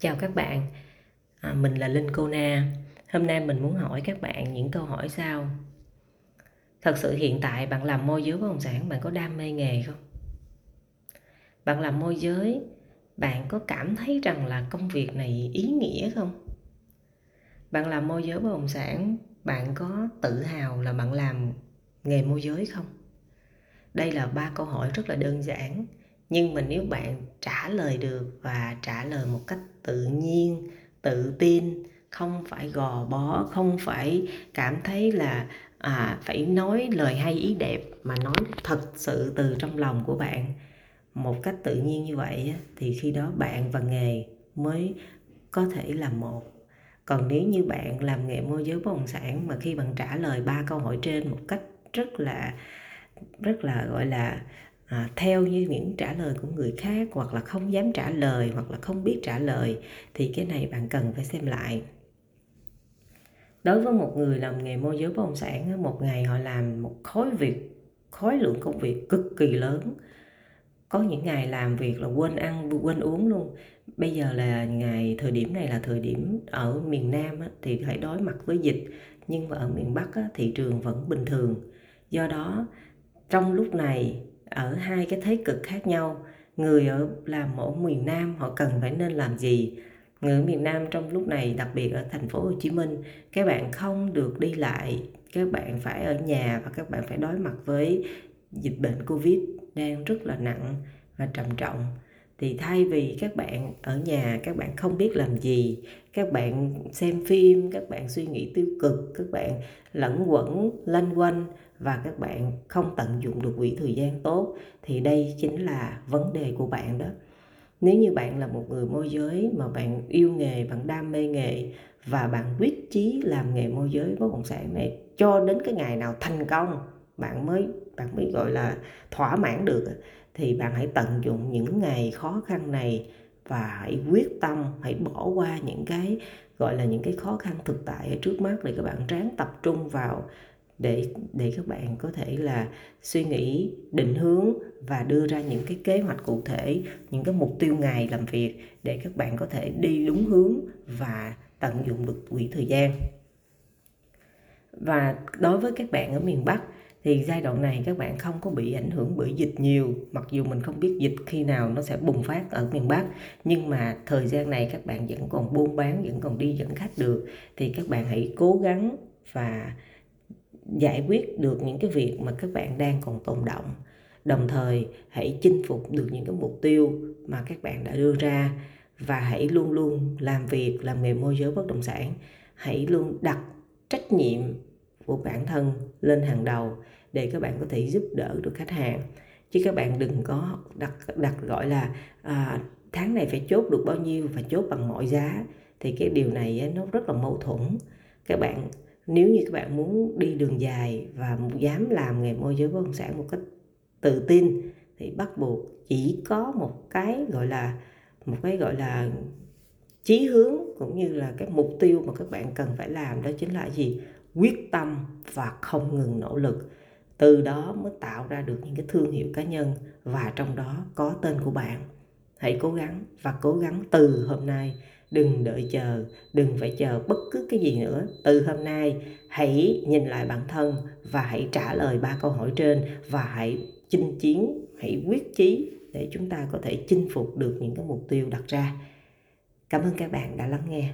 Chào các bạn, à, mình là Linh Cô Na. Hôm nay mình muốn hỏi các bạn những câu hỏi sau. Thật sự hiện tại bạn làm môi giới bất động sản, bạn có đam mê nghề không? Bạn làm môi giới, bạn có cảm thấy rằng là công việc này ý nghĩa không? Bạn làm môi giới bất động sản, bạn có tự hào là bạn làm nghề môi giới không? Đây là ba câu hỏi rất là đơn giản nhưng mà nếu bạn trả lời được và trả lời một cách tự nhiên tự tin không phải gò bó không phải cảm thấy là à, phải nói lời hay ý đẹp mà nói thật sự từ trong lòng của bạn một cách tự nhiên như vậy thì khi đó bạn và nghề mới có thể là một. Còn nếu như bạn làm nghề môi giới bất động sản mà khi bạn trả lời ba câu hỏi trên một cách rất là rất là gọi là à, theo như những trả lời của người khác hoặc là không dám trả lời hoặc là không biết trả lời thì cái này bạn cần phải xem lại. Đối với một người làm nghề môi giới bất động sản một ngày họ làm một khối việc khối lượng công việc cực kỳ lớn. Có những ngày làm việc là quên ăn quên uống luôn. Bây giờ là ngày thời điểm này là thời điểm ở miền nam thì phải đối mặt với dịch. Nhưng mà ở miền bắc thị trường vẫn bình thường. Do đó trong lúc này ở hai cái thế cực khác nhau. Người ở làm ở miền Nam, họ cần phải nên làm gì? Người ở miền Nam trong lúc này, đặc biệt ở thành phố Hồ Chí Minh, các bạn không được đi lại, các bạn phải ở nhà và các bạn phải đối mặt với dịch bệnh Covid đang rất là nặng và trầm trọng thì thay vì các bạn ở nhà, các bạn không biết làm gì, các bạn xem phim, các bạn suy nghĩ tiêu cực, các bạn lẫn quẩn lanh quanh và các bạn không tận dụng được quỹ thời gian tốt, thì đây chính là vấn đề của bạn đó. Nếu như bạn là một người môi giới mà bạn yêu nghề, bạn đam mê nghề và bạn quyết chí làm nghề môi giới bất động sản này cho đến cái ngày nào thành công, bạn mới bạn mới gọi là, thỏa mãn được thì bạn hãy tận dụng những ngày khó khăn này và hãy quyết tâm, hãy bỏ qua những cái, gọi là, những cái khó khăn thực tại ở trước mắt để các bạn ráng tập trung vào để để các bạn có thể là suy nghĩ, định hướng và đưa ra những cái kế hoạch cụ thể, những cái mục tiêu ngày làm việc để các bạn có thể đi đúng hướng và tận dụng được quỹ thời gian. Và đối với các bạn ở miền Bắc thì giai đoạn này các bạn không có bị ảnh hưởng bởi dịch nhiều, mặc dù mình không biết dịch khi nào nó sẽ bùng phát ở miền Bắc, nhưng mà thời gian này các bạn vẫn còn buôn bán, vẫn còn đi dẫn khách được. Thì các bạn hãy cố gắng và giải quyết được những cái việc mà các bạn đang còn tồn động đồng thời, hãy chinh phục được những cái mục tiêu mà các bạn đã đưa ra và hãy luôn luôn làm việc, làm nghề môi giới bất động sản. Hãy luôn đặt trách nhiệm của bản thân lên hàng đầu để các bạn có thể giúp đỡ được khách hàng. Chứ các bạn đừng có đặt đặt gọi là à, tháng này phải chốt được bao nhiêu và chốt bằng mọi giá. Thì cái điều này nó rất là mâu thuẫn. Các bạn nếu như các bạn muốn đi đường dài và dám làm nghề môi giới bất động sản một cách tự tin thì bắt buộc chỉ có một cái gọi là một cái gọi là chí hướng cũng như là cái mục tiêu mà các bạn cần phải làm đó chính là gì? Quyết tâm và không ngừng nỗ lực. Từ đó mới tạo ra được những cái thương hiệu cá nhân và trong đó có tên của bạn. Hãy cố gắng và cố gắng từ hôm nay. Đừng đợi chờ, đừng phải chờ bất cứ cái gì nữa. Từ hôm nay, hãy nhìn lại bản thân và hãy trả lời ba câu hỏi trên và hãy chinh chiến, hãy quyết chí để chúng ta có thể chinh phục được những cái mục tiêu đặt ra. Cảm ơn các bạn đã lắng nghe.